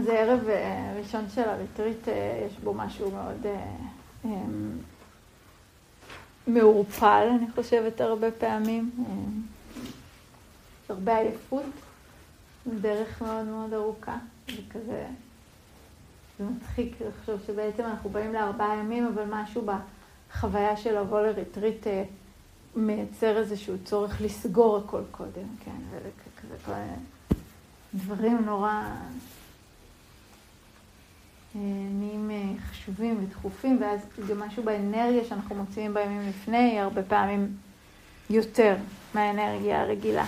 אז זה ערב אה, ראשון של הריטריט, אה, יש בו משהו מאוד אה, מעורפל, אני חושבת, הרבה פעמים. הרבה עייפות, דרך מאוד מאוד ארוכה, זה כזה, זה מצחיק לחשוב שבעצם אנחנו באים לארבעה ימים, אבל משהו בחוויה של לבוא לריטריט מייצר איזשהו צורך לסגור הכל קודם, כן, וכזה כל דברים נורא נהיים אה, חשובים ודחופים, ואז גם משהו באנרגיה שאנחנו מוציאים בימים לפני, הרבה פעמים יותר מהאנרגיה הרגילה.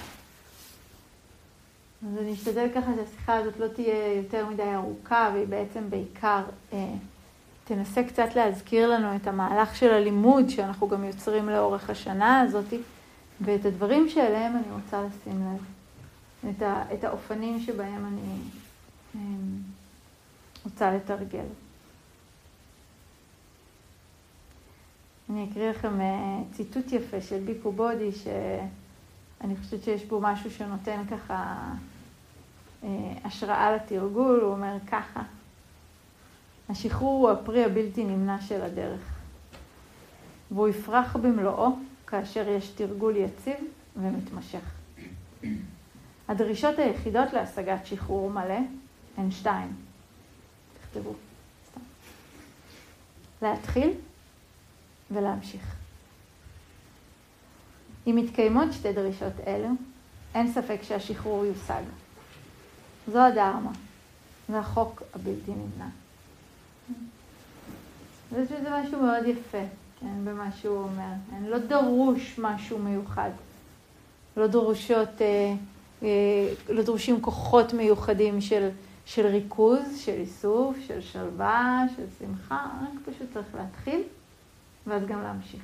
אז אני אשתדל ככה שהשיחה הזאת לא תהיה יותר מדי ארוכה, והיא בעצם בעיקר אה, תנסה קצת להזכיר לנו את המהלך של הלימוד שאנחנו גם יוצרים לאורך השנה הזאת, ואת הדברים שאליהם אני רוצה לשים לב, את, ה, את האופנים שבהם אני... אה, רוצה לתרגל. אני אקריא לכם אה, ציטוט יפה של ביקו בודי, שאני חושבת שיש בו משהו שנותן ככה אה, השראה לתרגול, הוא אומר ככה, השחרור הוא הפרי הבלתי נמנע של הדרך, והוא יפרח במלואו כאשר יש תרגול יציב ומתמשך. הדרישות היחידות להשגת שחרור מלא הן שתיים. תכתבו. להתחיל ולהמשיך. אם מתקיימות שתי דרישות אלו, אין ספק שהשחרור יושג. זו הדרמה, זה החוק הבלתי נמנע. אני חושבת משהו מאוד יפה, כן, במה שהוא אומר. אין, לא דרוש משהו מיוחד. לא דרושות, אה, אה, לא דרושים כוחות מיוחדים של של ריכוז, של איסוף, של שלווה, של שמחה, רק פשוט צריך להתחיל, ואז גם להמשיך.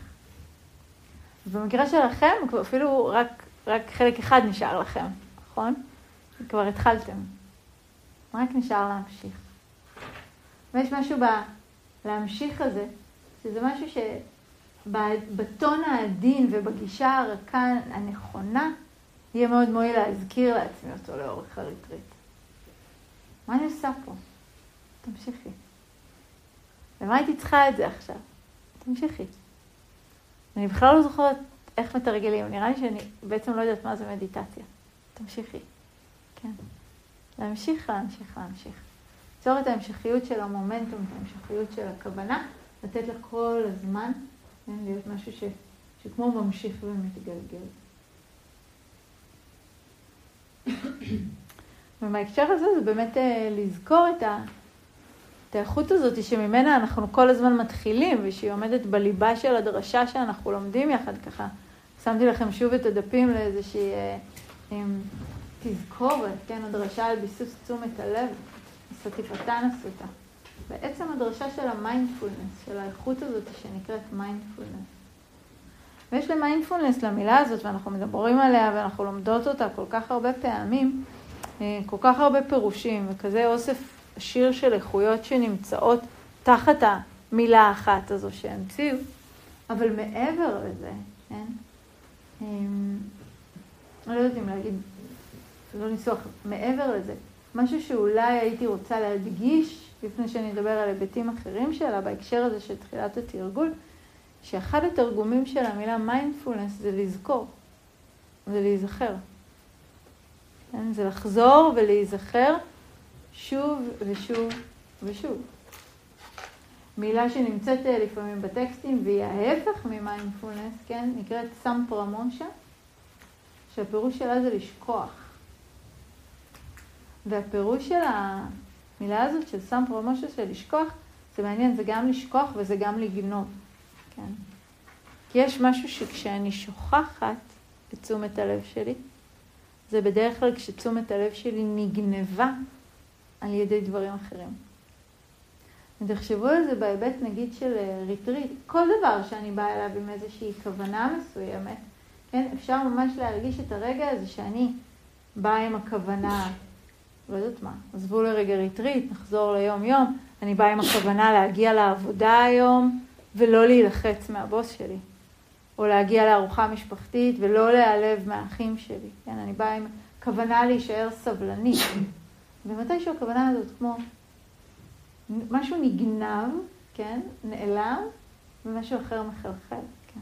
במקרה שלכם, אפילו רק, רק חלק אחד נשאר לכם, נכון? כבר התחלתם. רק נשאר להמשיך. ויש משהו בלהמשיך הזה, שזה משהו שבטון העדין ובגישה הרכה הנכונה, יהיה מאוד מועיל להזכיר לעצמי אותו לאורך הריטריט. מה אני עושה פה? תמשיכי. למה הייתי צריכה את זה עכשיו? תמשיכי. אני בכלל לא זוכרת איך מתרגלים, נראה לי שאני בעצם לא יודעת מה זה מדיטציה. תמשיכי. כן. להמשיך, להמשיך, להמשיך. ליצור את ההמשכיות של המומנטום, את ההמשכיות של הכוונה, לתת לה כל הזמן, כן, להיות משהו ש, שכמו ממשיך ומתגלגל. ובהקשר הזה זה באמת אה, לזכור את, ה, את האיכות הזאת שממנה אנחנו כל הזמן מתחילים, ושהיא עומדת בליבה של הדרשה שאנחנו לומדים יחד ככה. שמתי לכם שוב את הדפים לאיזושהי אה, עם תזכורת, כן, הדרשה על ביסוס תשומת הלב, סטיפטהאנה סוטה. בעצם הדרשה של המיינדפולנס, של האיכות הזאת שנקראת מיינדפולנס. ויש למיינדפולנס למילה הזאת, ואנחנו מדברים עליה ואנחנו לומדות אותה כל כך הרבה פעמים, אה, כל כך הרבה פירושים, וכזה אוסף עשיר של איכויות שנמצאות תחת המילה האחת הזו שהמציאו, אבל מעבר לזה, כן? אמ, לא יודעת אם להגיד, לא ניסוח, מעבר לזה, משהו שאולי הייתי רוצה להדגיש, לפני שאני אדבר על היבטים אחרים שלה, בהקשר הזה של תחילת התרגול, שאחד התרגומים של המילה מיינדפולנס זה לזכור, זה להיזכר. כן? זה לחזור ולהיזכר שוב ושוב ושוב. מילה שנמצאת אה, לפעמים בטקסטים והיא ההפך ממיינדפולנס, כן? נקראת סמפרמושה, שהפירוש שלה זה לשכוח. והפירוש של המילה הזאת של סמפרמושה של לשכוח, זה מעניין, זה גם לשכוח וזה גם לגנוב, כן? כי יש משהו שכשאני שוכחת את תשומת הלב שלי, זה בדרך כלל כשתשומת הלב שלי נגנבה על ידי דברים אחרים. ותחשבו על זה בהיבט נגיד של אה, ריטריט, כל דבר שאני באה אליו עם איזושהי כוונה מסוימת, כן, אפשר ממש להרגיש את הרגע הזה שאני באה עם הכוונה, לא יודעת מה, עזבו לרגע ריטריט, נחזור ליום-יום, אני באה עם הכוונה להגיע לעבודה היום ולא להילחץ מהבוס שלי. או להגיע לארוחה משפחתית ולא להיעלב מהאחים שלי. כן, אני באה עם כוונה להישאר סבלנית. ומתישהו הכוונה הזאת כמו משהו נגנב, כן, נעלם, ומשהו אחר מחלחל, כן.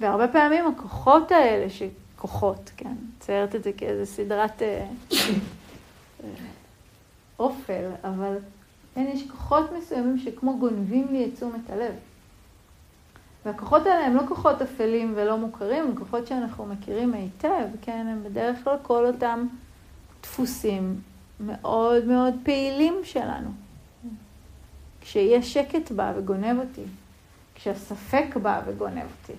והרבה פעמים הכוחות האלה, שכוחות, כן, ציירת את זה כאיזה סדרת אה, אה, אופל, אבל אין, יש כוחות מסוימים שכמו גונבים לי את תשומת הלב. והכוחות האלה הם לא כוחות אפלים ולא מוכרים, הם כוחות שאנחנו מכירים היטב, כן? הם בדרך כלל כל אותם דפוסים מאוד מאוד פעילים שלנו. כשיש שקט בא וגונב אותי, כשהספק בא וגונב אותי,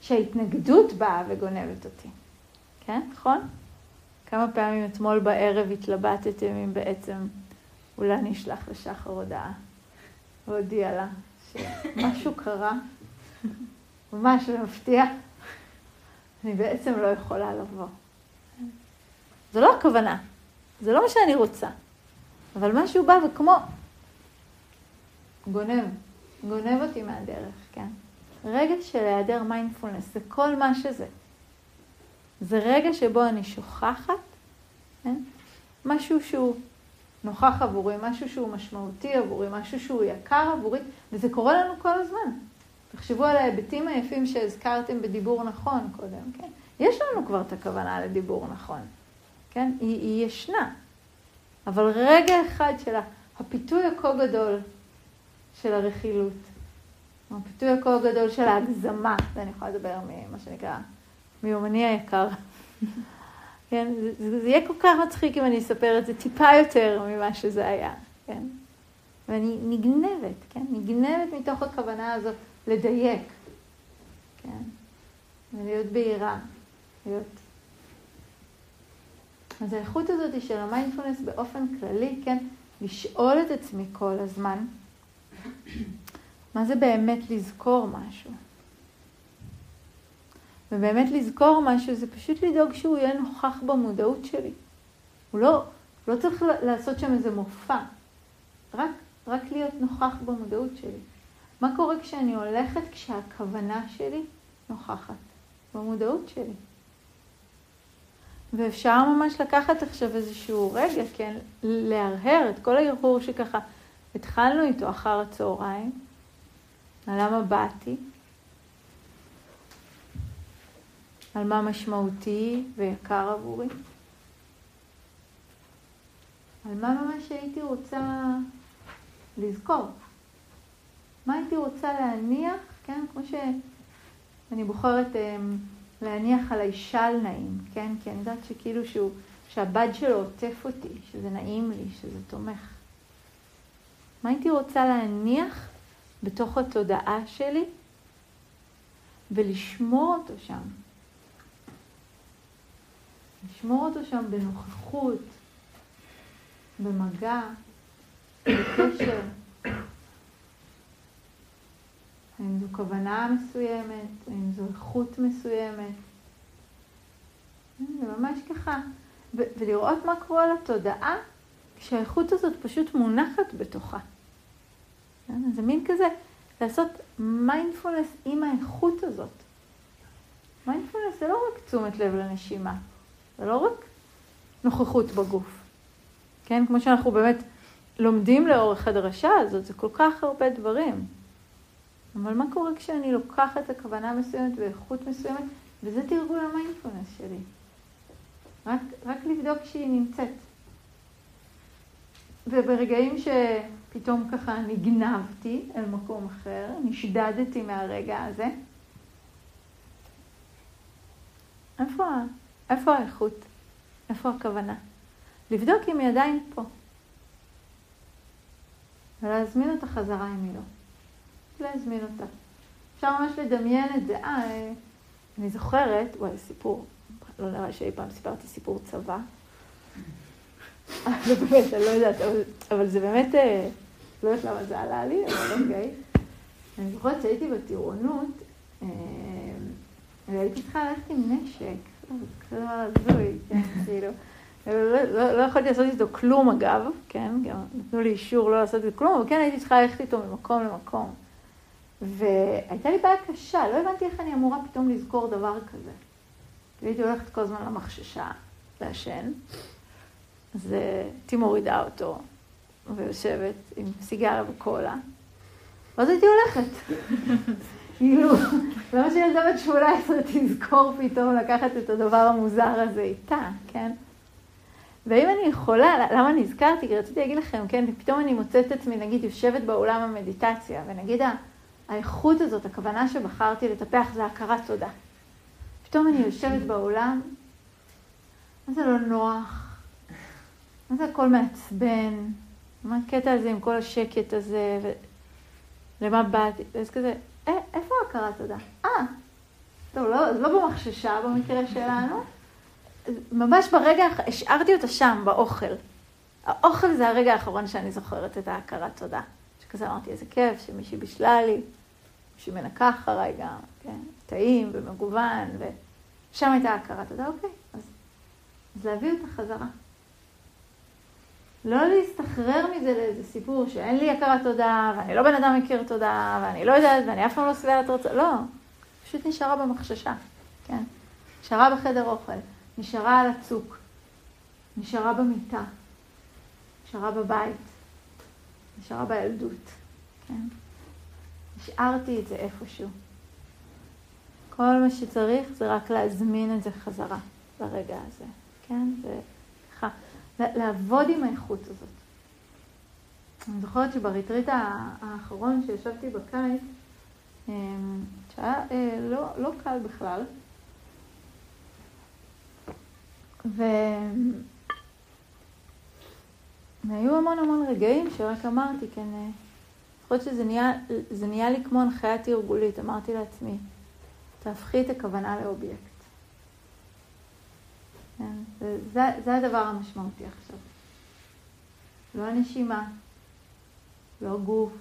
כשההתנגדות באה וגונבת אותי, כן? נכון? כמה פעמים אתמול בערב התלבטתם אם בעצם אולי אני אשלח לשחר הודעה והודיע לה שמשהו קרה, ממש מפתיע, אני בעצם לא יכולה לבוא. זו לא הכוונה, זה לא מה שאני רוצה, אבל משהו בא וכמו גונב, גונב אותי מהדרך, כן? רגע של היעדר מיינדפולנס, זה כל מה שזה. זה רגע שבו אני שוכחת, כן? משהו שהוא נוכח עבורי, משהו שהוא משמעותי עבורי, משהו שהוא יקר עבורי, וזה קורה לנו כל הזמן. תחשבו על ההיבטים היפים שהזכרתם בדיבור נכון קודם, כן? יש לנו כבר את הכוונה לדיבור נכון, כן? היא, היא ישנה. אבל רגע אחד של הפיתוי הכה גדול של הרכילות, הפיתוי הכה גדול של ההגזמה, ואני יכולה לדבר ממה שנקרא, מיומני היקר. כן? זה, זה יהיה כל כך מצחיק אם אני אספר את זה טיפה יותר ממה שזה היה, כן? ואני נגנבת, כן? נגנבת מתוך הכוונה הזאת לדייק, כן? ולהיות בהירה, להיות... אז האיכות הזאת של המיינדפולנס באופן כללי, כן? לשאול את עצמי כל הזמן, מה זה באמת לזכור משהו? ובאמת לזכור משהו זה פשוט לדאוג שהוא יהיה נוכח במודעות שלי. הוא לא, לא צריך לעשות שם איזה מופע, רק, רק להיות נוכח במודעות שלי. מה קורה כשאני הולכת כשהכוונה שלי נוכחת במודעות שלי? ואפשר ממש לקחת עכשיו איזשהו רגע, כן, להרהר את כל ההרהור שככה התחלנו איתו אחר הצהריים, על למה באתי, על מה משמעותי ויקר עבורי. על מה ממש הייתי רוצה לזכור. מה הייתי רוצה להניח, כן? כמו שאני בוחרת um, להניח על האישה נעים, כן? כי אני יודעת שכאילו שהוא, שהבד שלו עוטף אותי, שזה נעים לי, שזה תומך. מה הייתי רוצה להניח בתוך התודעה שלי ולשמור אותו שם. לשמור אותו שם בנוכחות, במגע, בקשר. האם זו כוונה מסוימת, האם זו איכות מסוימת. זה ממש ככה, ולראות מה קורה לתודעה כשהאיכות הזאת פשוט מונחת בתוכה. זה מין כזה לעשות מיינדפולנס עם האיכות הזאת. מיינדפולנס זה לא רק תשומת לב לנשימה, זה לא רק נוכחות בגוף. כן, כמו שאנחנו באמת לומדים לאורך הדרשה הזאת, זה כל כך הרבה דברים. אבל מה קורה כשאני לוקחת הכוונה מסוימת ואיכות מסוימת, וזה תרגול המיינדפולנס שלי. רק, רק לבדוק שהיא נמצאת. וברגעים שפתאום ככה נגנבתי אל מקום אחר, נשדדתי מהרגע הזה, איפה, איפה האיכות? איפה הכוונה? לבדוק אם היא עדיין פה. ולהזמין אותה חזרה אם היא לא. להזמין אותה. אפשר ממש לדמיין את זה. אה, אני זוכרת, וואי, סיפור, לא נראה שאי פעם סיפרתי סיפור צבא. לא באמת, אני לא יודעת, אבל, אבל זה באמת, אה, לא יודעת למה זה עלה לי, אבל אוקיי. אני זוכרת שהייתי בטירונות, אה, והייתי צריכה ללכת עם נשק, זה הזוי, כן, כאילו. לא, לא, לא יכולתי לעשות איתו כלום אגב, כן, גם נתנו לי אישור לא לעשות איתו כלום, אבל כן הייתי צריכה ללכת איתו ממקום למקום. והייתה לי בעיה קשה, לא הבנתי איך אני אמורה פתאום לזכור דבר כזה. הייתי הולכת כל הזמן למחששה, לעשן, אז הייתי מורידה אותו ויושבת עם סיגריה וקולה, ואז הייתי הולכת. כאילו, למה שילדה בת 18 תזכור פתאום לקחת את הדבר המוזר הזה איתה, כן? ואם אני יכולה, למה נזכרתי? כי רציתי להגיד לכם, כן, פתאום אני מוצאת את עצמי, נגיד, יושבת באולם המדיטציה, ונגיד האיכות הזאת, הכוונה שבחרתי לטפח זה הכרת תודה. פתאום אני יושבת באולם, מה זה לא נוח? מה זה הכל מעצבן? מה הקטע הזה עם כל השקט הזה? ולמה באתי? אז כזה, איפה הכרת תודה? אה, טוב, לא, לא במחששה במקרה שלנו, ממש ברגע, השארתי אותה שם, באוכל. האוכל זה הרגע האחרון שאני זוכרת את ההכרת תודה. שכזה אמרתי, איזה כיף שמישהי בישלה לי, מישהי מנקה אחריי גם, כן, טעים ומגוון, ושם הייתה הכרת תודה, אוקיי, אז, אז להביא אותה חזרה. לא להסתחרר מזה לאיזה סיפור שאין לי הכרת תודה, ואני לא בן אדם מכיר תודה, ואני לא יודעת, ואני אף פעם לא שבעת רצון, לא, פשוט נשארה במחששה, כן? נשארה בחדר אוכל. נשארה על הצוק, נשארה במיטה, נשארה בבית, נשארה בילדות, כן? השארתי את זה איפשהו. כל מה שצריך זה רק להזמין את זה חזרה לרגע הזה, כן? זה לעבוד עם האיכות הזאת. אני זוכרת שבריטריט האחרון שישבתי בקיץ, אמ, שהיה אה, לא, לא קל בכלל, ו... והיו המון המון רגעים שרק אמרתי, כן, אה, יכול להיות שזה נהיה, נהיה לי כמו הנחיה תרגולית, אמרתי לעצמי, תהפכי את הכוונה לאובייקט. כן, זה, זה הדבר המשמעותי עכשיו. לא הנשימה, לא גוף,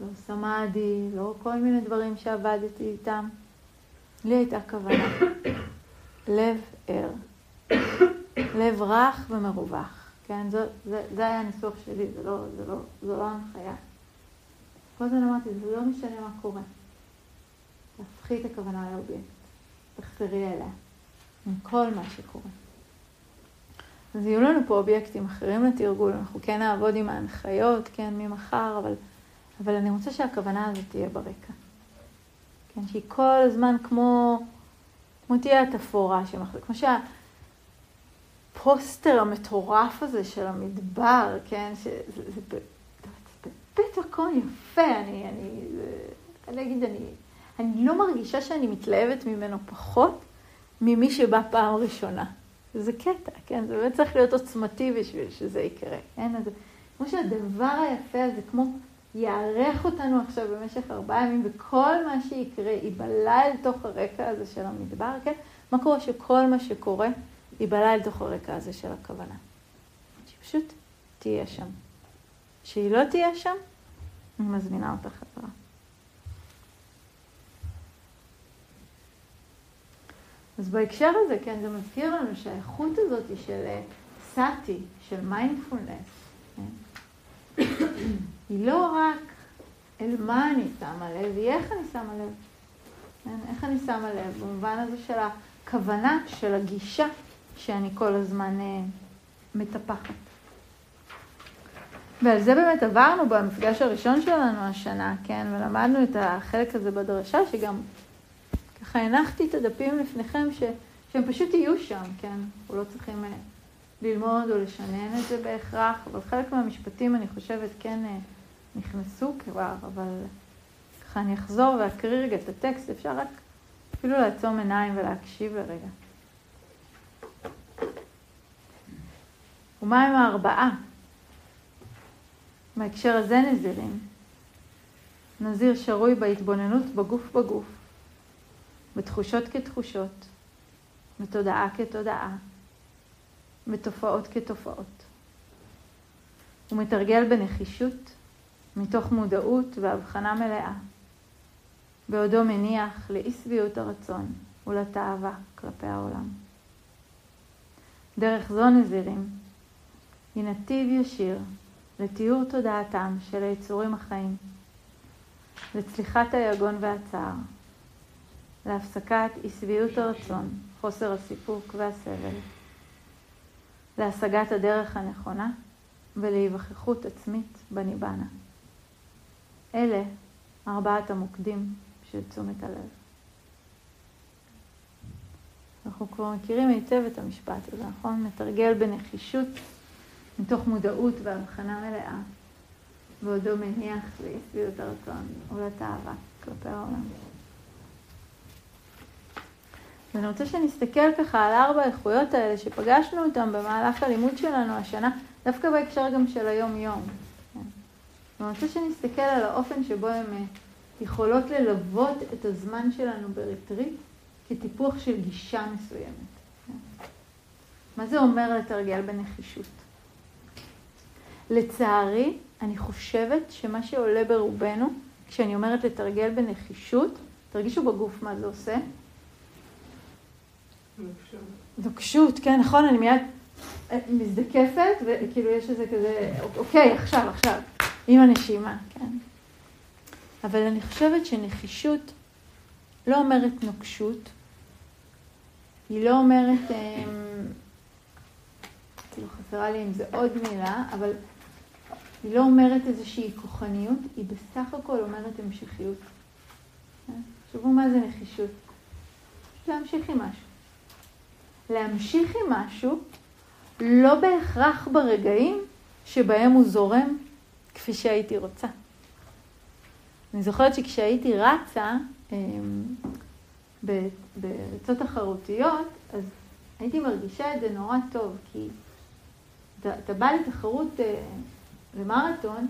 לא סמאדי, לא כל מיני דברים שעבדתי איתם. לי הייתה כוונה. לב ער. לב רך ומרווח, כן? זה, זה, זה היה הניסוח שלי, זה לא, זה לא, זה לא הנחיה. כל הזמן אמרתי, זה לא משנה מה קורה. תהפכי את הכוונה לאובייקט, תחזרי אליה, עם כל מה שקורה. אז יהיו לנו פה אובייקטים אחרים לתרגול, אנחנו כן נעבוד עם ההנחיות, כן, ממחר, אבל, אבל אני רוצה שהכוונה הזאת תהיה ברקע. כן, שהיא כל הזמן כמו... כמו תהיה התפאורה שמחזיק, כמו שהפוסטר המטורף הזה של המדבר, כן, שזה זה באמת הכל יפה, אני, אני, אני אגיד, אני, אני לא מרגישה שאני מתלהבת ממנו פחות ממי שבא פעם ראשונה. זה קטע, כן, זה באמת צריך להיות עוצמתי בשביל שזה יקרה, כן, אז כמו שהדבר היפה הזה, כמו יארך אותנו עכשיו במשך ארבעה ימים, וכל מה שיקרה ייבלע אל תוך הרקע הזה של המדבר, כן? מה קורה שכל מה שקורה ייבלע אל תוך הרקע הזה של הכוונה? שפשוט תהיה שם. שהיא לא תהיה שם, אני מזמינה אותה חזרה. אז בהקשר הזה, כן, זה מזכיר לנו שהאיכות הזאת של אה, סאטי, של מיינדפולנס, כן? היא לא רק אל מה אני שמה לב, היא איך אני שמה לב. כן? איך אני שמה לב, במובן הזה של הכוונה, של הגישה שאני כל הזמן אה, מטפחת. ועל זה באמת עברנו במפגש הראשון שלנו השנה, כן, ולמדנו את החלק הזה בדרשה, שגם ככה הנחתי את הדפים לפניכם, ש, שהם פשוט יהיו שם, כן, אנחנו לא צריכים אה, ללמוד או לשנן את זה בהכרח, אבל חלק מהמשפטים אני חושבת כן אה, נכנסו כבר, אבל ככה אני אחזור ואקריא רגע את הטקסט, אפשר רק אפילו לעצום עיניים ולהקשיב לרגע. ומה עם הארבעה? בהקשר הזה נזירים. נזיר שרוי בהתבוננות בגוף בגוף, בתחושות כתחושות, בתודעה כתודעה, בתופעות כתופעות. הוא מתרגל בנחישות, מתוך מודעות והבחנה מלאה, בעודו מניח לאי שביעות הרצון ולתאווה כלפי העולם. דרך זו נזירים היא נתיב ישיר לתיאור תודעתם של היצורים החיים, לצליחת היגון והצער, להפסקת אי שביעות הרצון, חוסר הסיפוק והסבל, להשגת הדרך הנכונה ולהיווכחות עצמית בניבנה. אלה ארבעת המוקדים של תשומת הלב. אנחנו כבר מכירים היטב את המשפט הזה, נכון? מתרגל בנחישות, מתוך מודעות והבחנה מלאה, ועודו מניח לאי שביעות הרצון ולתאווה כלפי העולם. ואני רוצה שנסתכל ככה על ארבע האיכויות האלה שפגשנו אותן במהלך הלימוד שלנו השנה, דווקא בהקשר גם של היום-יום. כן. ואני רוצה שנסתכל על האופן שבו הן אה, יכולות ללוות את הזמן שלנו בריטריט כטיפוח של גישה מסוימת. כן. מה זה אומר לתרגל בנחישות? לצערי, אני חושבת שמה שעולה ברובנו, כשאני אומרת לתרגל בנחישות, תרגישו בגוף מה זה עושה. נוקשות, כן, נכון, אני מיד אה, מזדקפת, וכאילו יש איזה כזה, אוקיי, עכשיו, עכשיו, עם הנשימה, כן. אבל אני חושבת שנחישות לא אומרת נוקשות, היא לא אומרת, אה, כאילו חסרה לי עם זה עוד מילה, אבל היא לא אומרת איזושהי כוחניות, היא בסך הכל אומרת המשכיות. תחשבו מה זה נחישות. להמשיך עם משהו. להמשיך עם משהו לא בהכרח ברגעים שבהם הוא זורם כפי שהייתי רוצה. אני זוכרת שכשהייתי רצה אמ, בריצות תחרותיות, אז הייתי מרגישה את זה נורא טוב, כי אתה, אתה בא לתחרות אה, למרתון,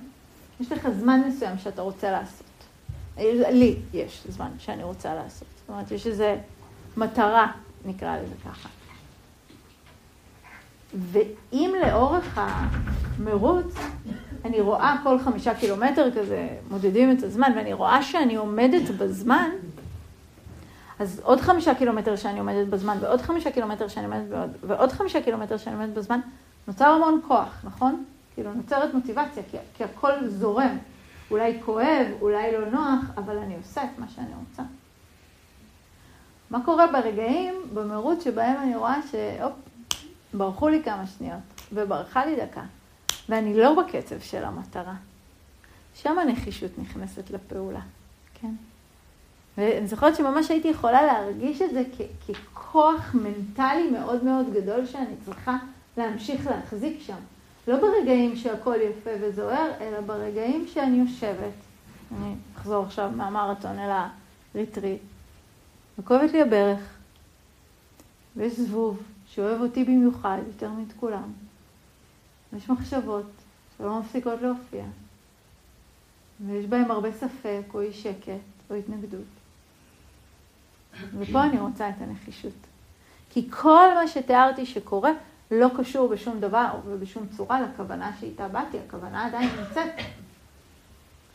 יש לך זמן מסוים שאתה רוצה לעשות. לי יש זמן שאני רוצה לעשות. זאת אומרת, יש איזו מטרה, נקרא לזה ככה. ואם לאורך המרוץ אני רואה כל חמישה קילומטר כזה, מודדים את הזמן, ואני רואה שאני עומדת בזמן, אז עוד חמישה קילומטר שאני עומדת בזמן, ועוד חמישה קילומטר שאני עומדת בעוד, ועוד חמישה קילומטר שאני עומדת בזמן, נוצר המון כוח, נכון? כאילו נוצרת מוטיבציה, כי, כי הכל זורם. אולי כואב, אולי לא נוח, אבל אני עושה את מה שאני רוצה. מה קורה ברגעים, במרוץ שבהם אני רואה שהופ, ברחו לי כמה שניות, וברחה לי דקה, ואני לא בקצב של המטרה. שם הנחישות נכנסת לפעולה, כן? ואני זוכרת שממש הייתי יכולה להרגיש את זה ככוח מנטלי מאוד מאוד גדול שאני צריכה להמשיך להחזיק שם. לא ברגעים שהכל יפה וזוהר, אלא ברגעים שאני יושבת. אני אחזור עכשיו מהמרתון אל הריטריט. וכואבת לי הברך, ויש זבוב שאוהב אותי במיוחד, יותר מאת כולם. ויש מחשבות שלא מפסיקות להופיע. ויש בהם הרבה ספק, או אי שקט, או התנגדות. ופה אני רוצה את הנחישות. כי כל מה שתיארתי שקורה, לא קשור בשום דבר ובשום צורה לכוונה שאיתה באתי, הכוונה עדיין נמצאת.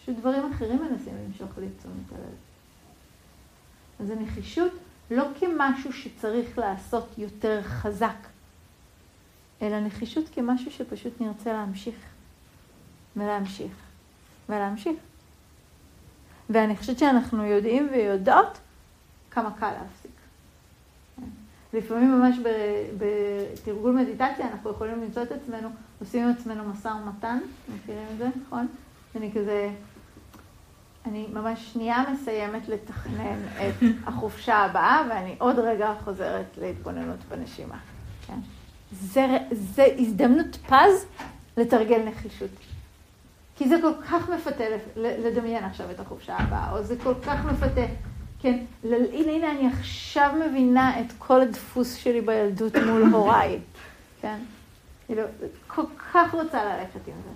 פשוט דברים אחרים מנסים למשוך לי את תשומת הלב. אז הנחישות לא כמשהו שצריך לעשות יותר חזק, אלא נחישות כמשהו שפשוט נרצה להמשיך, ולהמשיך, ולהמשיך. ואני חושבת שאנחנו יודעים ויודעות כמה קל להפסיק. לפעמים ממש בתרגול מדיטציה אנחנו יכולים למצוא את עצמנו, עושים עם עצמנו משא ומתן, מכירים את זה, נכון? אני כזה, אני ממש שנייה מסיימת לתכנן את החופשה הבאה, ואני עוד רגע חוזרת להתבוננות בנשימה. כן? זה, זה הזדמנות פז לתרגל נחישות. כי זה כל כך מפתה לדמיין עכשיו את החופשה הבאה, או זה כל כך מפתה כן, הנה, הנה אני עכשיו מבינה את כל הדפוס שלי בילדות מול הוריי, כן? כאילו, כל כך רוצה ללכת עם זה.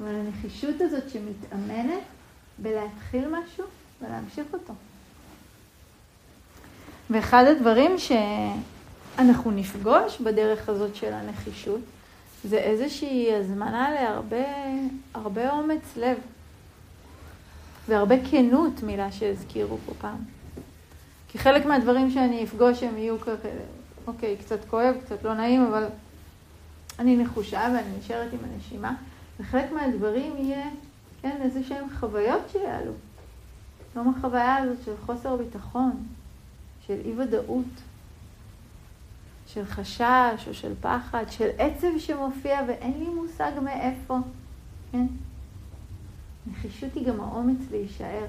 אבל הנחישות הזאת שמתאמנת בלהתחיל משהו ולהמשיך אותו. ואחד הדברים שאנחנו נפגוש בדרך הזאת של הנחישות, זה איזושהי הזמנה להרבה אומץ לב. והרבה כנות, מילה שהזכירו פה פעם. כי חלק מהדברים שאני אפגוש הם יהיו ככה, אוקיי, קצת כואב, קצת לא נעים, אבל אני נחושה ואני נשארת עם הנשימה, וחלק מהדברים יהיה, כן, איזה שהן חוויות שיעלו. גם החוויה הזאת של חוסר ביטחון, של אי ודאות, של חשש או של פחד, של עצב שמופיע ואין לי מושג מאיפה, כן? נחישות היא גם האומץ להישאר.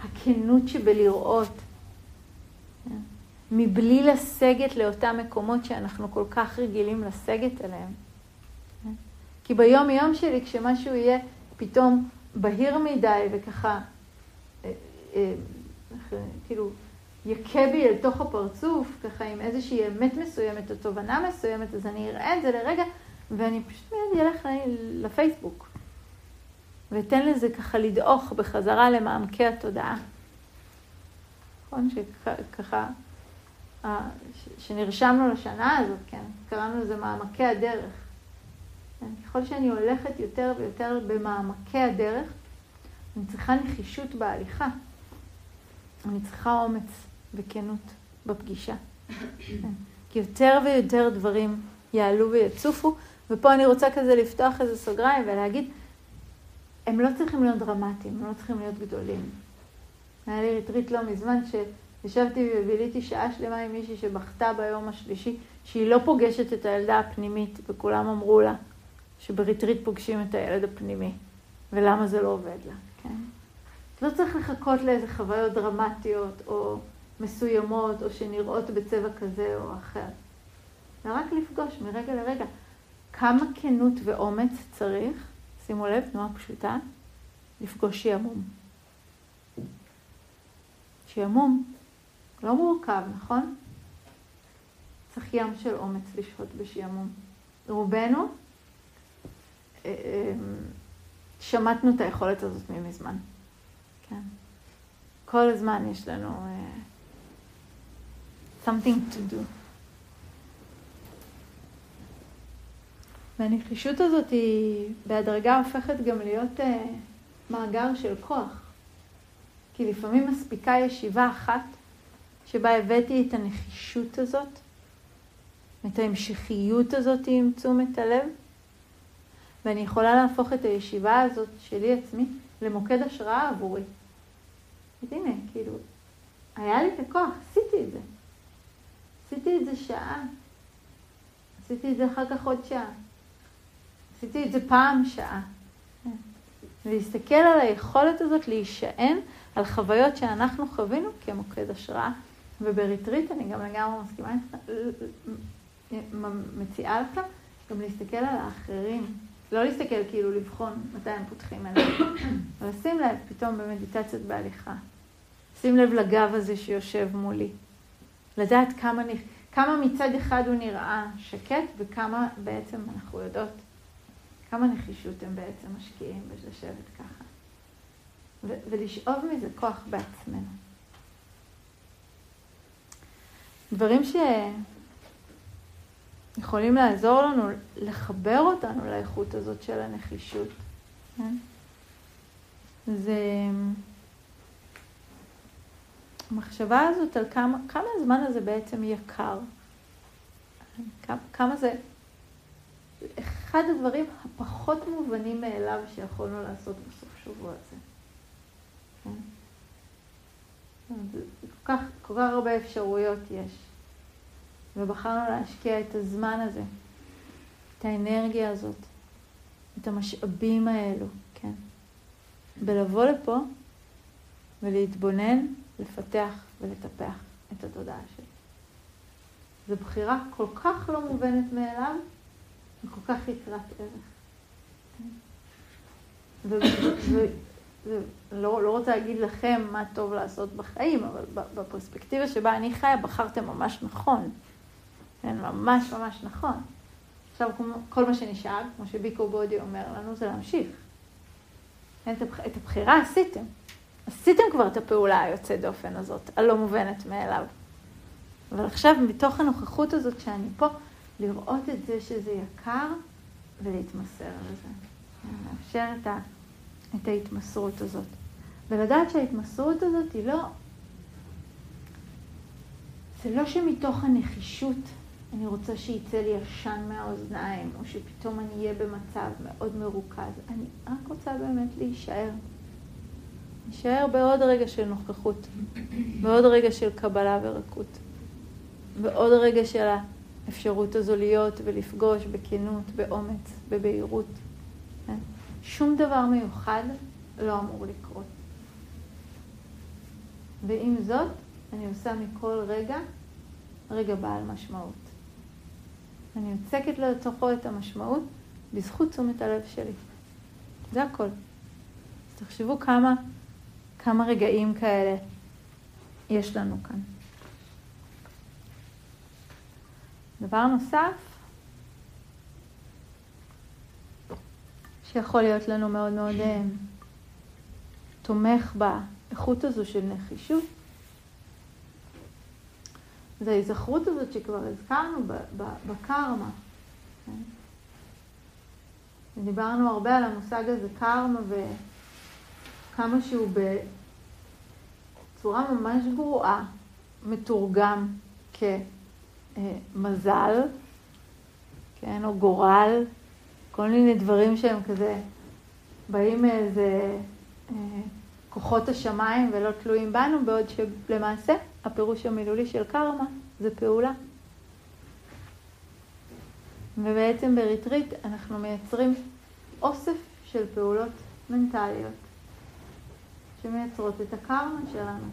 הכנות שבלראות. כן? מבלי לסגת לאותם מקומות שאנחנו כל כך רגילים לסגת אליהם. כי ביום יום שלי, כשמשהו יהיה פתאום בהיר מדי וככה, אה, אה, כאילו, יכה בי אל תוך הפרצוף, ככה עם איזושהי אמת מסוימת או תובנה מסוימת, אז אני אראה את זה לרגע, ואני פשוט מיד אלך לפייסבוק. ואתן לזה ככה לדעוך בחזרה למעמקי התודעה. נכון? שככה, שנרשמנו לשנה הזאת, כן, קראנו לזה מעמקי הדרך. כן? ככל שאני הולכת יותר ויותר במעמקי הדרך, אני צריכה נחישות בהליכה. אני צריכה אומץ וכנות בפגישה. כן? כי יותר ויותר דברים יעלו ויצופו, ופה אני רוצה כזה לפתוח איזה סוגריים ולהגיד, הם לא צריכים להיות דרמטיים, הם לא צריכים להיות גדולים. היה לי ריטריט לא מזמן שישבתי וביליתי שעה שלמה עם מישהי שבכתה ביום השלישי, שהיא לא פוגשת את הילדה הפנימית, וכולם אמרו לה שבריטריט פוגשים את הילד הפנימי, ולמה זה לא עובד לה, כן? לא צריך לחכות לאיזה חוויות דרמטיות או מסוימות, או שנראות בצבע כזה או אחר. אלא רק לפגוש מרגע לרגע. כמה כנות ואומץ צריך שימו לב, תנועה פשוטה, לפגוש שעמום. שעמום לא מורכב, נכון? צריך ים של אומץ לשהות בשעמום. רובנו שמטנו את היכולת הזאת ממזמן. כן. כל הזמן יש לנו uh, something to do. והנחישות הזאת היא בהדרגה הופכת גם להיות uh, מאגר של כוח. כי לפעמים מספיקה ישיבה אחת שבה הבאתי את הנחישות הזאת, את ההמשכיות הזאת עם תשומת הלב, ואני יכולה להפוך את הישיבה הזאת שלי עצמי למוקד השראה עבורי. אז הנה, כאילו, היה לי את הכוח, עשיתי את זה. עשיתי את זה שעה. עשיתי את זה אחר כך עוד שעה. עשיתי את זה פעם שעה. ולהסתכל על היכולת הזאת להישען על חוויות שאנחנו חווינו כמוקד השראה. ובריטריט אני גם לגמרי מסכימה מציעה לכם גם להסתכל על האחרים. לא להסתכל כאילו לבחון מתי הם פותחים עיניים, אבל שים לב פתאום במדיטציות בהליכה. שים לב לגב הזה שיושב מולי. לדעת כמה, כמה מצד אחד הוא נראה שקט וכמה בעצם אנחנו יודעות כמה נחישות הם בעצם משקיעים בשבת ככה. ו- ולשאוב מזה כוח בעצמנו. דברים שיכולים לעזור לנו לחבר אותנו לאיכות הזאת של הנחישות. כן? זה המחשבה הזאת על כמה, כמה הזמן הזה בעצם יקר. כמה, כמה זה אחד הדברים הפחות מובנים מאליו שיכולנו לעשות בסוף שבוע הזה. כן? כל כך, כל כך הרבה אפשרויות יש. ובחרנו להשקיע את הזמן הזה, את האנרגיה הזאת, את המשאבים האלו, כן? בלבוא לפה ולהתבונן, לפתח ולטפח את התודעה שלי. זו בחירה כל כך לא מובנת מאליו, וכל כך יקרת ערך. ולא לא רוצה להגיד לכם מה טוב לעשות בחיים, אבל בפרספקטיבה שבה אני חיה, בחרתם ממש נכון. כן, ממש ממש נכון. עכשיו, כל מה שנשאר, כמו שביקו בודי אומר לנו, זה להמשיך. כן, את הבחירה עשיתם. עשיתם כבר את הפעולה היוצאת דופן הזאת, הלא מובנת מאליו. אבל עכשיו, מתוך הנוכחות הזאת שאני פה, לראות את זה שזה יקר ולהתמסר לזה. לאפשר את, ה, את ההתמסרות הזאת. ולדעת שההתמסרות הזאת היא לא... זה לא שמתוך הנחישות אני רוצה שיצא לי עשן מהאוזניים, או שפתאום אני אהיה במצב מאוד מרוכז. אני רק רוצה באמת להישאר. להישאר בעוד רגע של נוכחות, בעוד רגע של קבלה ורקות. ועוד רגע של האפשרות הזו להיות ולפגוש בכנות, באומץ, בבהירות. שום דבר מיוחד לא אמור לקרות. ועם זאת, אני עושה מכל רגע רגע בעל משמעות. אני יוצקת לתוכו את המשמעות בזכות תשומת הלב שלי. זה הכל. תחשבו כמה, כמה רגעים כאלה יש לנו כאן. דבר נוסף, שיכול להיות לנו מאוד מאוד אה, תומך באיכות הזו של נחישות, זה ההיזכרות הזאת שכבר הזכרנו בקרמה. כן? דיברנו הרבה על המושג הזה קרמה וכמה שהוא בצורה ממש גרועה מתורגם כמזל, כן, או גורל, כל מיני דברים שהם כזה באים מאיזה אה, כוחות השמיים ולא תלויים בנו, בעוד שלמעשה הפירוש המילולי של קרמה זה פעולה. ובעצם בריטריט אנחנו מייצרים אוסף של פעולות מנטליות שמייצרות את הקרמה שלנו.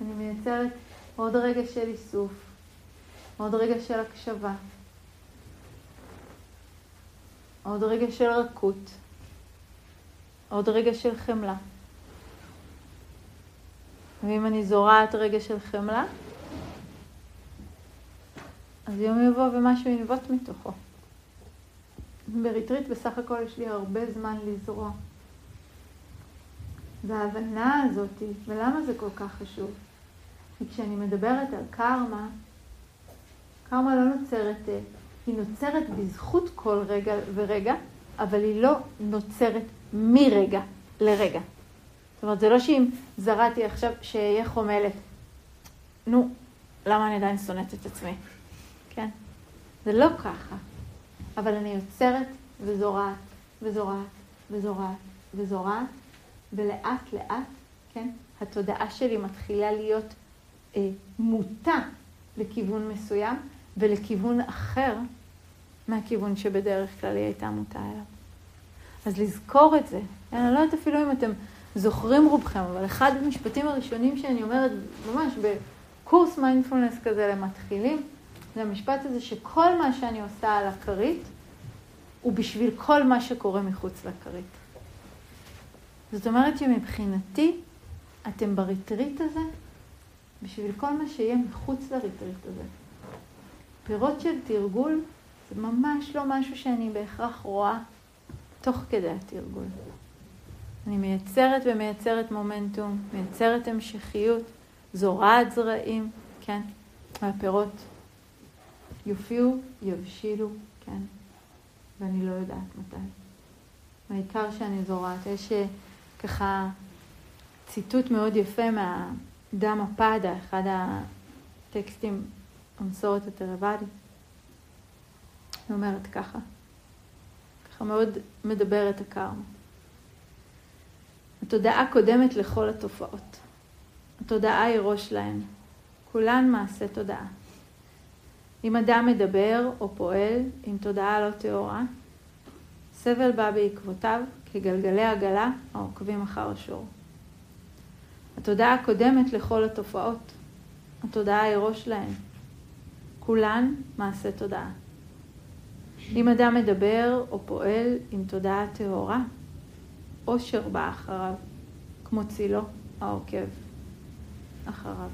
אני מייצרת עוד רגע של איסוף, עוד רגע של הקשבה, עוד רגע של רכות, עוד רגע של חמלה. ואם אני זורעת רגע של חמלה, אז יום יבוא ומשהו ינבוט מתוכו. בריטריט בסך הכל יש לי הרבה זמן לזרוע. וההבנה הזאת, ולמה זה כל כך חשוב? כי כשאני מדברת על קרמה, קרמה לא נוצרת, אה, היא נוצרת בזכות כל רגע ורגע, אבל היא לא נוצרת מרגע לרגע. זאת אומרת, זה לא שאם זרעתי עכשיו שאהיה חומלת, נו, למה אני עדיין שונאת את עצמי? כן? זה לא ככה. אבל אני יוצרת וזורעת, וזורעת, וזורעת, וזורעת, ולאט לאט, כן, התודעה שלי מתחילה להיות אה, מוטה לכיוון מסוים, ולכיוון אחר מהכיוון שבדרך כלל היא הייתה מוטה אליו. אז לזכור את זה. אני לא יודעת אפילו אם אתם זוכרים רובכם, אבל אחד המשפטים הראשונים שאני אומרת, ממש בקורס מיינדפולנס כזה למתחילים, זה המשפט הזה שכל מה שאני עושה על הכרית, הוא בשביל כל מה שקורה מחוץ לכרית. זאת אומרת שמבחינתי, אתם בריטריט הזה, בשביל כל מה שיהיה מחוץ לריטריט הזה. פירות של תרגול זה ממש לא משהו שאני בהכרח רואה תוך כדי התרגול. אני מייצרת ומייצרת מומנטום, מייצרת המשכיות, זורעת זרעים, כן? והפירות יופיעו, יבשילו, כן? ואני לא יודעת מתי. העיקר שאני זורעת. יש אה, ככה ציטוט מאוד יפה מהדם הפדה, אחד הטקסטים במסורת התרוואדית. היא אומרת ככה, ככה מאוד מדברת הקרמה. התודעה קודמת לכל התופעות. התודעה היא ראש להן. כולן מעשה תודעה. אם אדם מדבר או פועל עם תודעה לא טהורה, סבל בא בעקבותיו כגלגלי עגלה העוקבים אחר השור. התודעה קודמת לכל התופעות. התודעה היא ראש להן. כולן מעשה תודעה. אם אדם מדבר או פועל עם תודעה טהורה, אושר בא אחריו, כמו צילו העוקב אחריו.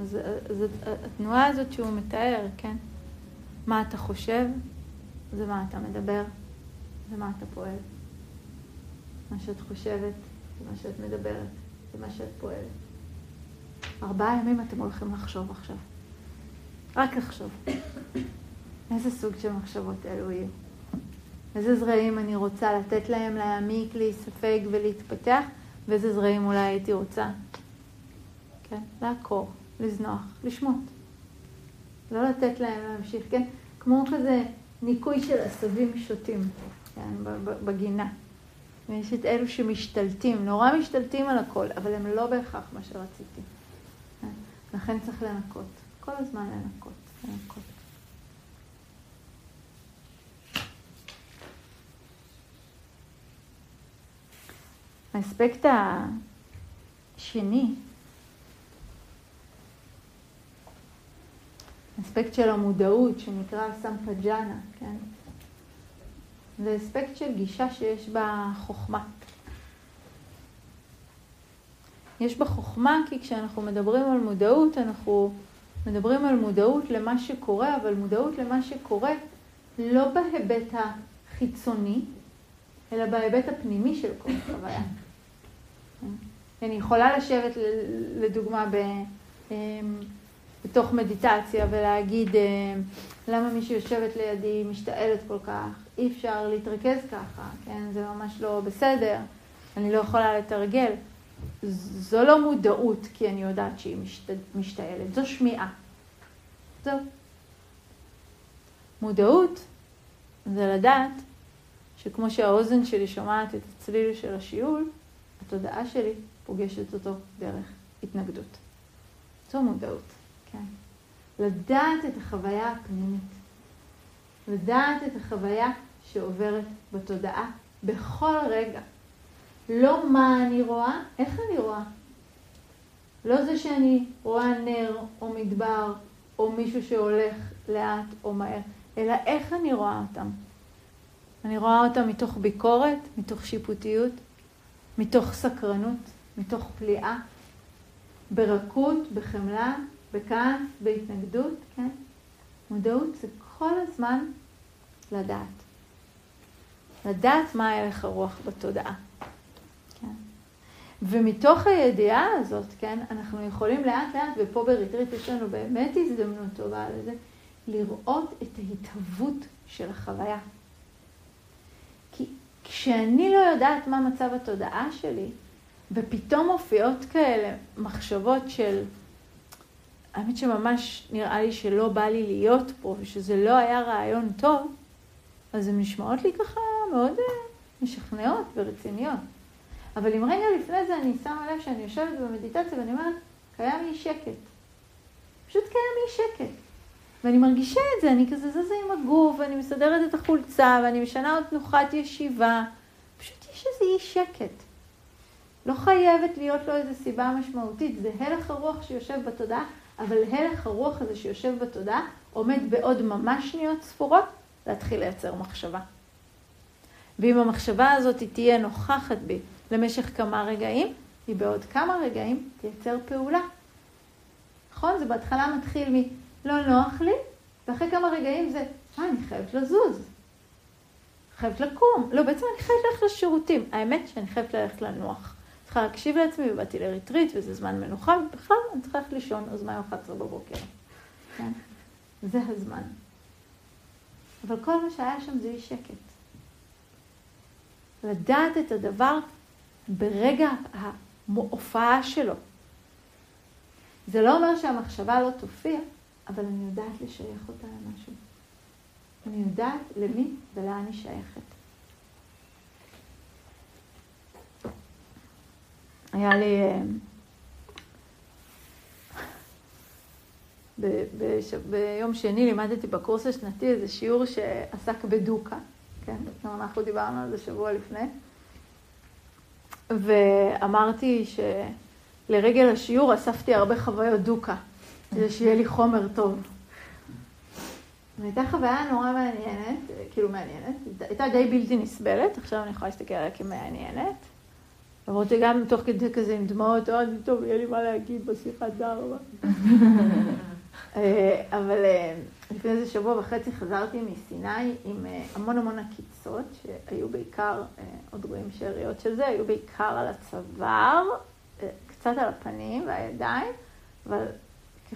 אז, אז התנועה הזאת שהוא מתאר, כן? מה אתה חושב, זה מה אתה מדבר, זה מה אתה פועל. מה שאת חושבת, זה מה שאת מדברת, זה מה שאת פועלת. ארבעה ימים אתם הולכים לחשוב עכשיו. רק לחשוב. איזה סוג של מחשבות אלו יהיו? איזה זרעים אני רוצה לתת להם להעמיק, להיספג ולהתפתח, ואיזה זרעים אולי הייתי רוצה, כן? לעקור, לזנוח, לשמוט. לא לתת להם להמשיך, כן? כמו כזה ניקוי של עשבים שוטים, כן? בגינה. ויש את אלו שמשתלטים, נורא משתלטים על הכל, אבל הם לא בהכרח מה שרציתי. כן? לכן צריך לנקות, כל הזמן לנקות, לנקות. האספקט השני, האספקט של המודעות, שנקרא סמפג'אנה, כן? זה אספקט של גישה שיש בה חוכמה. יש בה חוכמה כי כשאנחנו מדברים על מודעות, אנחנו מדברים על מודעות למה שקורה, אבל מודעות למה שקורה לא בהיבט החיצוני, אלא בהיבט הפנימי של כל חוויה. אני יכולה לשבת, לדוגמה, ב, אמ, בתוך מדיטציה ולהגיד למה מי שיושבת לידי משתעלת כל כך, אי אפשר להתרכז ככה, כן? זה ממש לא בסדר, אני לא יכולה לתרגל. זו לא מודעות כי אני יודעת שהיא משת... משתעלת, זו שמיעה. זהו. מודעות זה לדעת שכמו שהאוזן שלי שומעת את הצליל של השיעול, התודעה שלי פוגשת אותו דרך התנגדות. זו מודעות, כן. לדעת את החוויה הפנימית. לדעת את החוויה שעוברת בתודעה בכל רגע. לא מה אני רואה, איך אני רואה. לא זה שאני רואה נר או מדבר או מישהו שהולך לאט או מהר, אלא איך אני רואה אותם. אני רואה אותם מתוך ביקורת, מתוך שיפוטיות, מתוך סקרנות, מתוך פליאה, ברכות, בחמלה, בכעס, בהתנגדות, כן? מודעות זה כל הזמן לדעת. לדעת מה הלך הרוח בתודעה. כן? ומתוך הידיעה הזאת, כן, אנחנו יכולים לאט לאט, ופה בריטריט יש לנו באמת הזדמנות טובה לזה, לראות את ההתהוות של החוויה. כשאני לא יודעת מה מצב התודעה שלי, ופתאום מופיעות כאלה מחשבות של, האמת שממש נראה לי שלא בא לי להיות פה, ושזה לא היה רעיון טוב, אז הן נשמעות לי ככה מאוד אה, משכנעות ורציניות. אבל אם רגע לפני זה אני שמה לב שאני יושבת במדיטציה ואני אומרת, קיים לי שקט. פשוט קיים לי שקט. ואני מרגישה את זה, אני כזה זזה עם הגוף, ואני מסדרת את החולצה, ואני משנה עוד תנוחת ישיבה. פשוט יש איזה אי שקט. לא חייבת להיות לו איזו סיבה משמעותית, זה הלך הרוח שיושב בתודעה, אבל הלך הרוח הזה שיושב בתודעה עומד בעוד ממש שניות ספורות להתחיל לייצר מחשבה. ואם המחשבה הזאת תהיה נוכחת בי למשך כמה רגעים, היא בעוד כמה רגעים תייצר פעולה. נכון? זה בהתחלה מתחיל מ... לא נוח לי, ואחרי כמה רגעים זה, אה, אני חייבת לזוז. חייבת לקום. לא, בעצם אני חייבת ללכת לשירותים. האמת שאני חייבת ללכת לנוח. צריכה להקשיב לעצמי, ובאתי לריטריט, וזה זמן מנוחה, ובכלל אני צריכה ללכת לישון, אז מה 11 בבוקר? כן? זה הזמן. אבל כל מה שהיה שם זה אי שקט. לדעת את הדבר ברגע ההופעה שלו. זה לא אומר שהמחשבה לא תופיע, אבל אני יודעת לשייך אותה למשהו. אני יודעת למי ולאן היא שייכת. היה לי... אה, ב, ב, ביום שני לימדתי בקורס השנתי איזה שיעור שעסק בדוקה, כן? גם אנחנו דיברנו על זה שבוע לפני. ואמרתי שלרגל השיעור אספתי הרבה חוויות דוקה, כדי שיהיה לי חומר טוב. והייתה חוויה נורא מעניינת, כאילו מעניינת, הייתה די בלתי נסבלת, עכשיו אני יכולה להסתכל עליה כמעניינת. למרות שגם תוך כדי כזה עם דמעות, אוי, טוב, יהיה לי מה להגיד בשיחת דרבה. אה, אבל אה, לפני איזה שבוע וחצי חזרתי מסיני עם אה, המון המון עקיצות, שהיו בעיקר, עוד רואים שאריות של זה, היו בעיקר על הצוואר, קצת על הפנים והידיים, אבל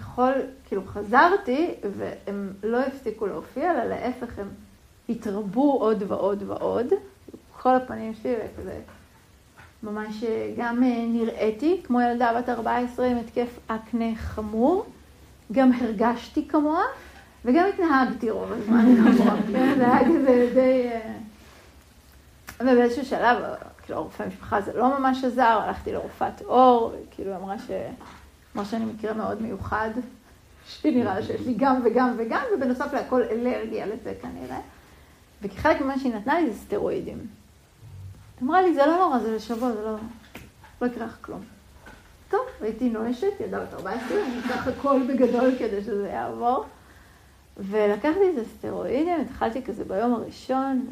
ככל, כאילו חזרתי, והם לא הפסיקו להופיע, אלא להפך, הם התרבו עוד ועוד ועוד. כל הפנים שלי, וכזה, ממש גם נראיתי כמו ילדה בת 14 עם התקף אקנה חמור. גם הרגשתי כמוה, וגם התנהגתי רוב הזמן כמוה? זה היה כזה די... ובאיזשהו שלב, הלכתי לרופא משפחה, זה לא ממש עזר, הלכתי לרופאת עור, כאילו אמרה ש... כמו שאני מקרה מאוד מיוחד, שנראה שיש לי גם וגם וגם, ובנוסף להכל אלרגיה לזה כנראה. וכחלק ממה שהיא נתנה לי זה סטרואידים. היא אמרה לי, זה לא נורא, זה לשבוע, זה לא... לא יקרה לך כלום. טוב, הייתי נואשת, ילדה בת 14, אני אקח הכל בגדול כדי שזה יעבור. ולקחתי את הסטרואידים, התחלתי כזה ביום הראשון,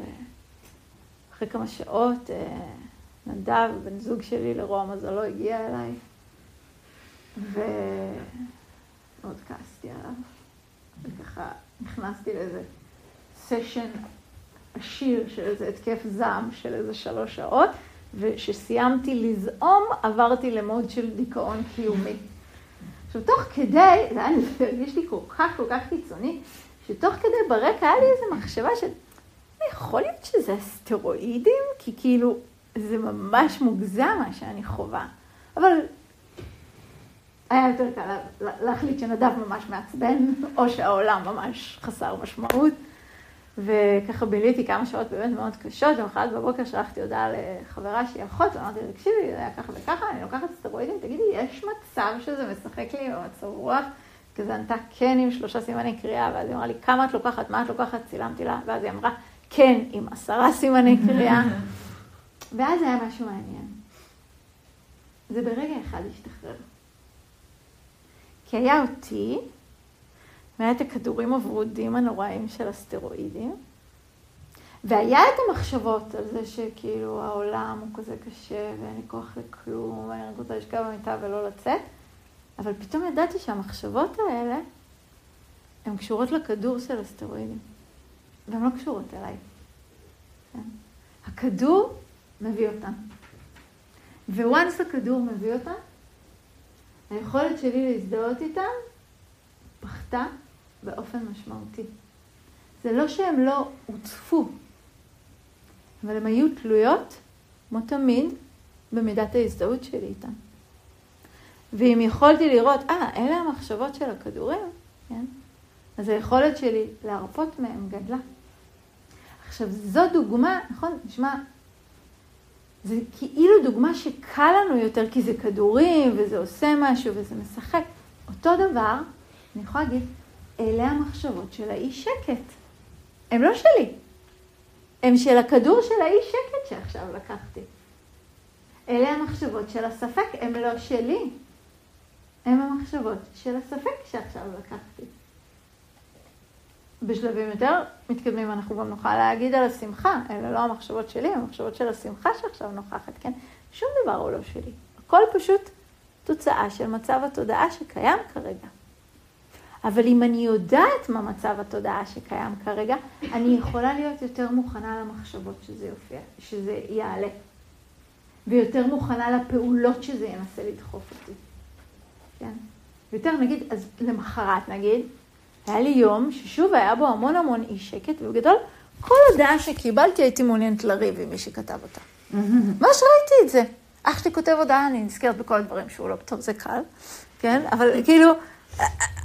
ואחרי כמה שעות אה, נדב, בן זוג שלי לרוע מזלו, הגיע אליי, ומאוד כעסתי עליו. וככה נכנסתי לאיזה סשן עשיר של איזה התקף זעם של איזה שלוש שעות, וכשסיימתי לזעום, עברתי למוד של דיכאון קיומי. עכשיו, תוך כדי, זה היה הרגיש לי כל כך כל כך קיצוני, שתוך כדי ברקע היה לי איזו מחשבה של, יכול להיות שזה אסטרואידים? כי כאילו, זה ממש מוגזם מה שאני חווה. אבל היה יותר קל להחליט שנדב ממש מעצבן, או שהעולם ממש חסר משמעות. וככה ביליתי כמה שעות באמת מאוד קשות, ומחרת בבוקר שלחתי הודעה לחברה שהיא אחות, ואמרתי לה, תקשיבי, זה היה ככה וככה, אני לוקחת סטרואידים, תגידי, יש מצב שזה משחק לי במצב רוח? כזה ענתה כן עם שלושה סימני קריאה, ואז היא אמרה לי, כמה את לוקחת, מה את לוקחת? צילמתי לה, ואז היא אמרה, כן, עם עשרה סימני קריאה. ואז היה משהו מעניין. זה ברגע אחד השתחרר. כי היה אותי, והיה את הכדורים הוורודים הנוראים של הסטרואידים, והיה את המחשבות על זה שכאילו העולם הוא כזה קשה ואין לי כוח לכלום, ואני רק רוצה לשכב במיטה ולא לצאת, אבל פתאום ידעתי שהמחשבות האלה הן קשורות לכדור של הסטרואידים, והן לא קשורות אליי. כן? הכדור מביא אותן. וואנס הכדור מביא אותן, היכולת שלי להזדהות איתן פחתה באופן משמעותי. זה לא שהן לא הוצפו, אבל הן היו תלויות, כמו תמיד, במידת ההזדהות שלי איתן. ואם יכולתי לראות, אה, אלה המחשבות של הכדורים, כן? אז היכולת שלי להרפות מהם גדלה. עכשיו, זו דוגמה, נכון, נשמע, זה כאילו דוגמה שקל לנו יותר, כי זה כדורים, וזה עושה משהו, וזה משחק. אותו דבר, אני יכולה להגיד, אלה המחשבות של האי שקט. הם לא שלי. הם של הכדור של האי שקט שעכשיו לקחתי. אלה המחשבות של הספק, הם לא שלי. הם המחשבות של הספק שעכשיו לקחתי. בשלבים יותר מתקדמים אנחנו גם נוכל להגיד על השמחה, אלה לא המחשבות שלי, המחשבות של השמחה שעכשיו נוכחת, כן? שום דבר הוא לא שלי. הכל פשוט תוצאה של מצב התודעה שקיים כרגע. אבל אם אני יודעת מה מצב התודעה שקיים כרגע, אני יכולה להיות יותר מוכנה למחשבות שזה יופיע, שזה יעלה. ויותר מוכנה לפעולות שזה ינסה לדחוף אותי. כן? יותר נגיד, אז למחרת נגיד, היה לי יום ששוב היה בו המון המון אי שקט, ובגדול, כל הודעה שקיבלתי הייתי מעוניינת לריב עם מי שכתב אותה. ממש ראיתי את זה. אח שלי כותב הודעה, אני נזכרת בכל הדברים שהוא לא, טוב, זה קל, כן? אבל כאילו,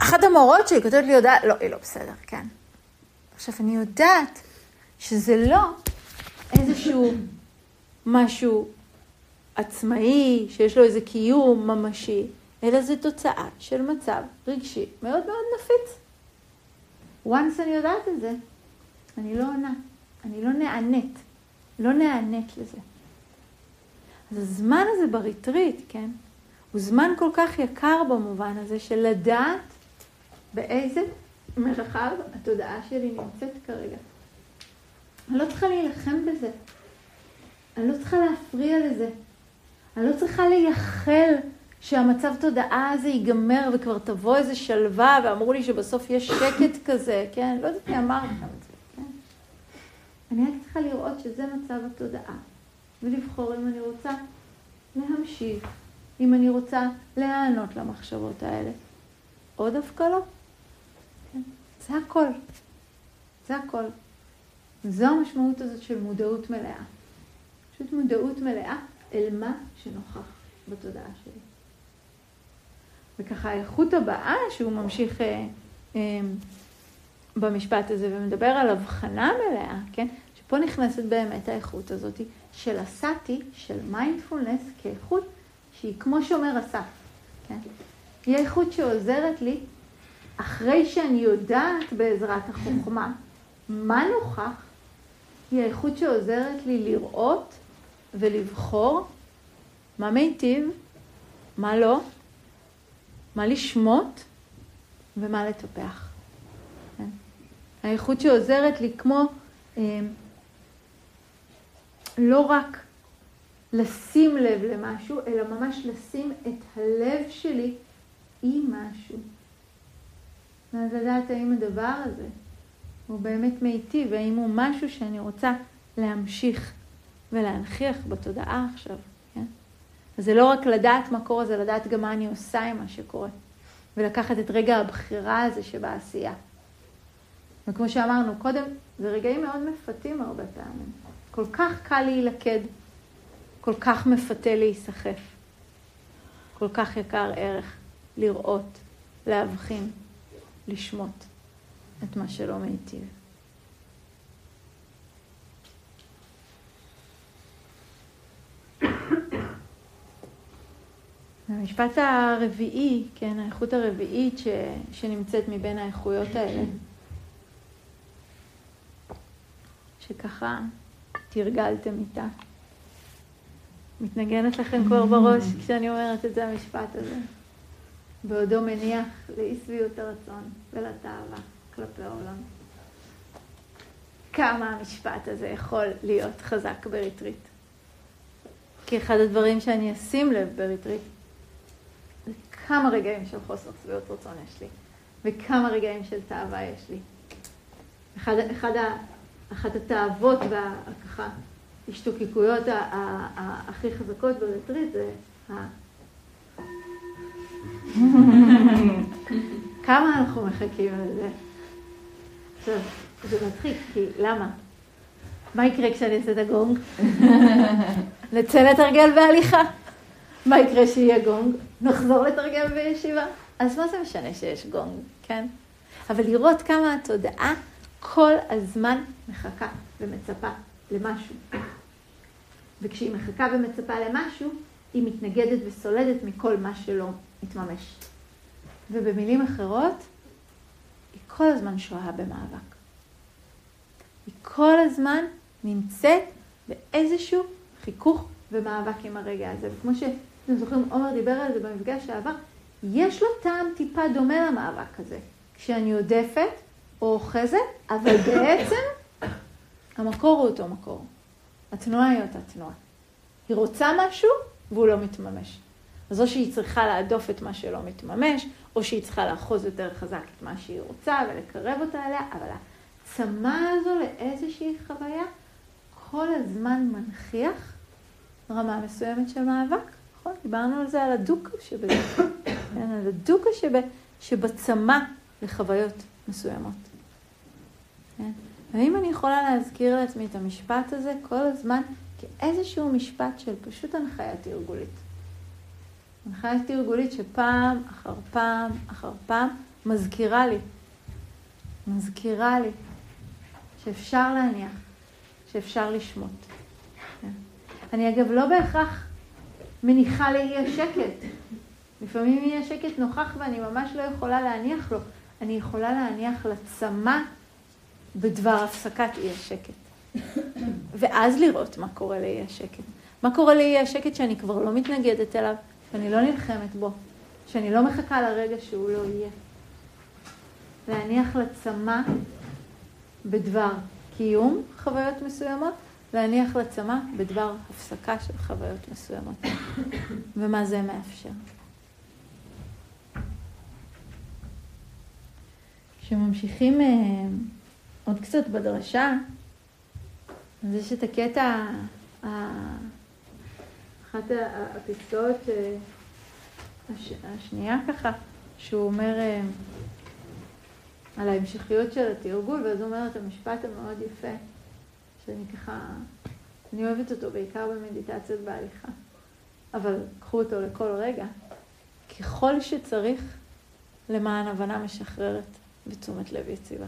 אחת המורות שלי כותבת לי הודעה, לא, היא לא בסדר, כן. עכשיו, אני יודעת שזה לא איזשהו משהו עצמאי, שיש לו איזה קיום ממשי, אלא זה תוצאה של מצב רגשי מאוד מאוד נפיץ. Once אני יודעת את זה, אני לא עונה, אני לא נענית, לא נענית לזה. אז הזמן הזה בריטריט, כן, הוא זמן כל כך יקר במובן הזה של לדעת באיזה מרחב התודעה שלי נמצאת כרגע. אני לא צריכה להילחם בזה. אני לא צריכה להפריע לזה. אני לא צריכה לייחל שהמצב תודעה הזה ייגמר וכבר תבוא איזה שלווה, ואמרו לי שבסוף יש שקט כזה, כן? לא יודעת מי אמר לכם את זה, כן? אני רק צריכה לראות שזה מצב התודעה, ולבחור אם אני רוצה להמשיך, אם אני רוצה להיענות למחשבות האלה, או דווקא לא. כן? זה הכל. זה הכל. זו המשמעות הזאת של מודעות מלאה. פשוט מודעות מלאה אל מה שנוכח בתודעה שלי. וככה האיכות הבאה שהוא ממשיך אה, אה, במשפט הזה ומדבר על הבחנה מלאה, כן? שפה פה נכנסת באמת האיכות הזאת של הסאטי, של מיינדפולנס, כאיכות שהיא כמו שומר הסף. כן? היא האיכות שעוזרת לי, אחרי שאני יודעת בעזרת החוכמה מה נוכח, היא האיכות שעוזרת לי לראות ולבחור מה מיטיב, מה לא, מה לשמוט ומה לטפח. כן? האיכות שעוזרת לי כמו אה, לא רק לשים לב למשהו, אלא ממש לשים את הלב שלי עם משהו. ואז לדעת האם הדבר הזה הוא באמת מיטיב, האם הוא משהו שאני רוצה להמשיך ולהנכיח בתודעה עכשיו? זה לא רק לדעת מה קורה, זה לדעת גם מה אני עושה עם מה שקורה. ולקחת את רגע הבחירה הזה שבעשייה. וכמו שאמרנו קודם, זה רגעים מאוד מפתים הרבה פעמים. כל כך קל להילכד, כל כך מפתה להיסחף, כל כך יקר ערך לראות, להבחין, לשמוט את מה שלא מיטיב. המשפט הרביעי, כן, האיכות הרביעית ש, שנמצאת מבין האיכויות האלה, שככה תרגלתם איתה. מתנגנת לכם כבר בראש כשאני אומרת את זה, המשפט הזה. בעודו מניח לאי שביעות הרצון ולתאווה כלפי העולם. כמה המשפט הזה יכול להיות חזק בריטריט. כי אחד הדברים שאני אשים לב בריטריט, כמה רגעים של חוסר שביעות רצון יש לי, וכמה רגעים של תאווה יש לי. אחד, אחד אחת התאוות והככה השתוקקויות הכי חזקות בריטריט זה ה... כמה אנחנו מחכים לזה? עכשיו, זה מצחיק, כי למה? מה יקרה כשאני אעשה את הגונג? נצא לתרגל בהליכה. מה יקרה שיהיה גונג? נחזור לתרגל בישיבה. אז מה זה משנה שיש גונג, כן? אבל לראות כמה התודעה כל הזמן מחכה ומצפה למשהו. וכשהיא מחכה ומצפה למשהו, היא מתנגדת וסולדת מכל מה שלא מתממש. ובמילים אחרות, היא כל הזמן שוהה במאבק. היא כל הזמן נמצאת באיזשהו חיכוך ומאבק עם הרגע הזה. וכמו שאתם זוכרים, עומר דיבר על זה במפגש שעבר, יש לו טעם טיפה דומה למאבק הזה. כשאני עודפת או אוחזת, אבל בעצם המקור הוא אותו מקור. התנועה היא אותה תנועה. היא רוצה משהו והוא לא מתממש. אז או שהיא צריכה להדוף את מה שלא מתממש, או שהיא צריכה לאחוז יותר חזק את מה שהיא רוצה ולקרב אותה אליה, אבל הצמא הזו לאיזושהי חוויה כל הזמן מנכיח רמה מסוימת של מאבק, נכון? דיברנו על זה, על הדוקה שבזה, כן, על הדוקה שב, שבצמא לחוויות מסוימות. כן? האם אני יכולה להזכיר לעצמי את המשפט הזה כל הזמן כאיזשהו משפט של פשוט הנחיה תרגולית? הנחיה תרגולית שפעם אחר פעם אחר פעם מזכירה לי, מזכירה לי שאפשר להניח, שאפשר לשמוט. כן? אני אגב לא בהכרח מניחה לאי השקט. לפעמים אי השקט נוכח ואני ממש לא יכולה להניח לו. אני יכולה להניח לצמא בדבר הפסקת אי השקט. ואז לראות מה קורה לאי השקט. מה קורה לאי השקט שאני כבר לא מתנגדת אליו, שאני לא נלחמת בו, שאני לא מחכה לרגע שהוא לא יהיה. להניח לצמא בדבר קיום חוויות מסוימות, להניח לצמא בדבר הפסקה של חוויות מסוימות. ומה זה מאפשר. כשממשיכים אה, עוד קצת בדרשה, אז יש את הקטע, אחת הפסקאות אה, השנייה ככה, שהוא אומר אה, על ההמשכיות של התרגול, ואז הוא אומר את המשפט המאוד יפה, שאני ככה, אני אוהבת אותו בעיקר במדיטציות בהליכה, אבל קחו אותו לכל רגע, ככל שצריך למען הבנה משחררת ותשומת לב יציבה.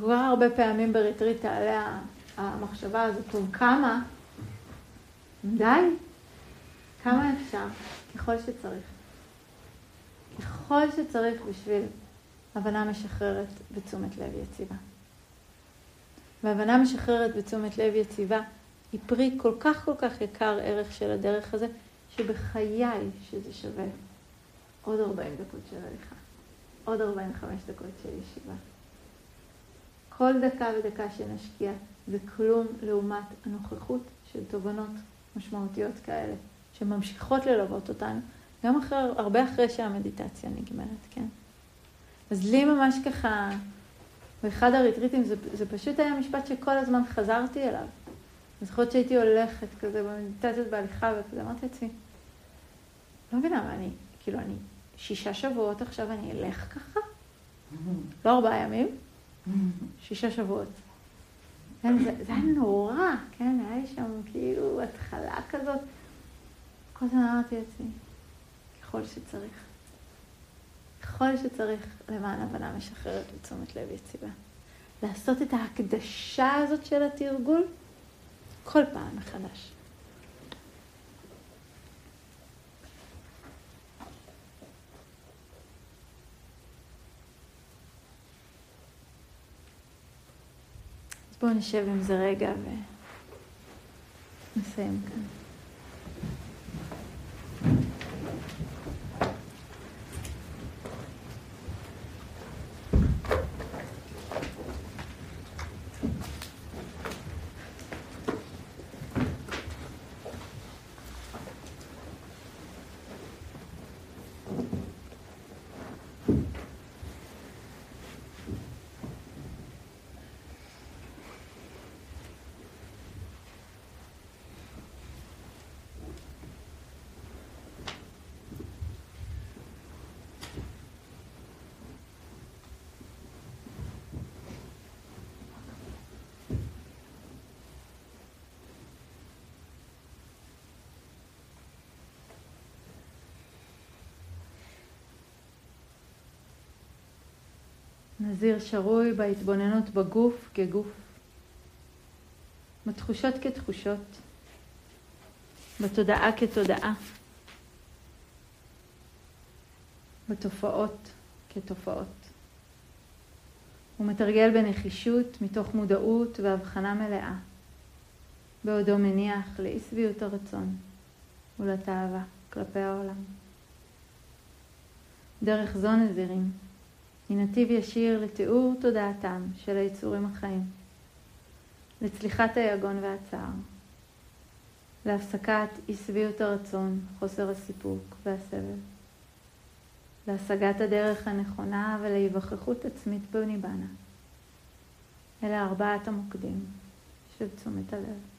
כל כך הרבה פעמים בריטריט תעלה המחשבה הזאת, טוב, כמה? די, כמה אפשר? ככל שצריך. ככל שצריך בשביל הבנה משחררת ותשומת לב יציבה. והבנה משחררת ותשומת לב יציבה היא פרי כל כך כל כך יקר ערך של הדרך הזה, שבחיי שזה שווה עוד 40 דקות של הליכה, עוד 45 דקות של ישיבה. כל דקה ודקה שנשקיע זה כלום לעומת הנוכחות של תובנות משמעותיות כאלה, שממשיכות ללוות אותנו, גם אחרי, הרבה אחרי שהמדיטציה נגמרת, כן? אז לי ממש ככה, באחד הריטריטים זה, זה פשוט היה משפט שכל הזמן חזרתי אליו. אני זוכרת שהייתי הולכת כזה במדיטציות בהליכה וכזה, אמרתי לעצמי, לא מבינה מה אני, כאילו אני שישה שבועות עכשיו אני אלך ככה? לא ארבעה ימים, שישה שבועות. כן, זה, זה היה נורא, כן, היה לי שם כאילו התחלה כזאת. כל הזמן אמרתי לעצמי, ככל שצריך. ככל שצריך למען הבנה משחררת ותשומת לב יציבה. לעשות את ההקדשה הזאת של התרגול כל פעם מחדש. אז בואו נשב עם זה רגע ונסיים כאן. נזיר שרוי בהתבוננות בגוף כגוף, בתחושות כתחושות, בתודעה כתודעה, בתופעות כתופעות. הוא מתרגל בנחישות מתוך מודעות והבחנה מלאה, בעודו מניח לאי שביעות הרצון ולתאווה כלפי העולם. דרך זו נזירים היא נתיב ישיר לתיאור תודעתם של היצורים החיים, לצליחת היגון והצער, להפסקת אי שביעות הרצון, חוסר הסיפוק והסבל, להשגת הדרך הנכונה ולהיווכחות עצמית בניבנה. אלה ארבעת המוקדים של תשומת הלב.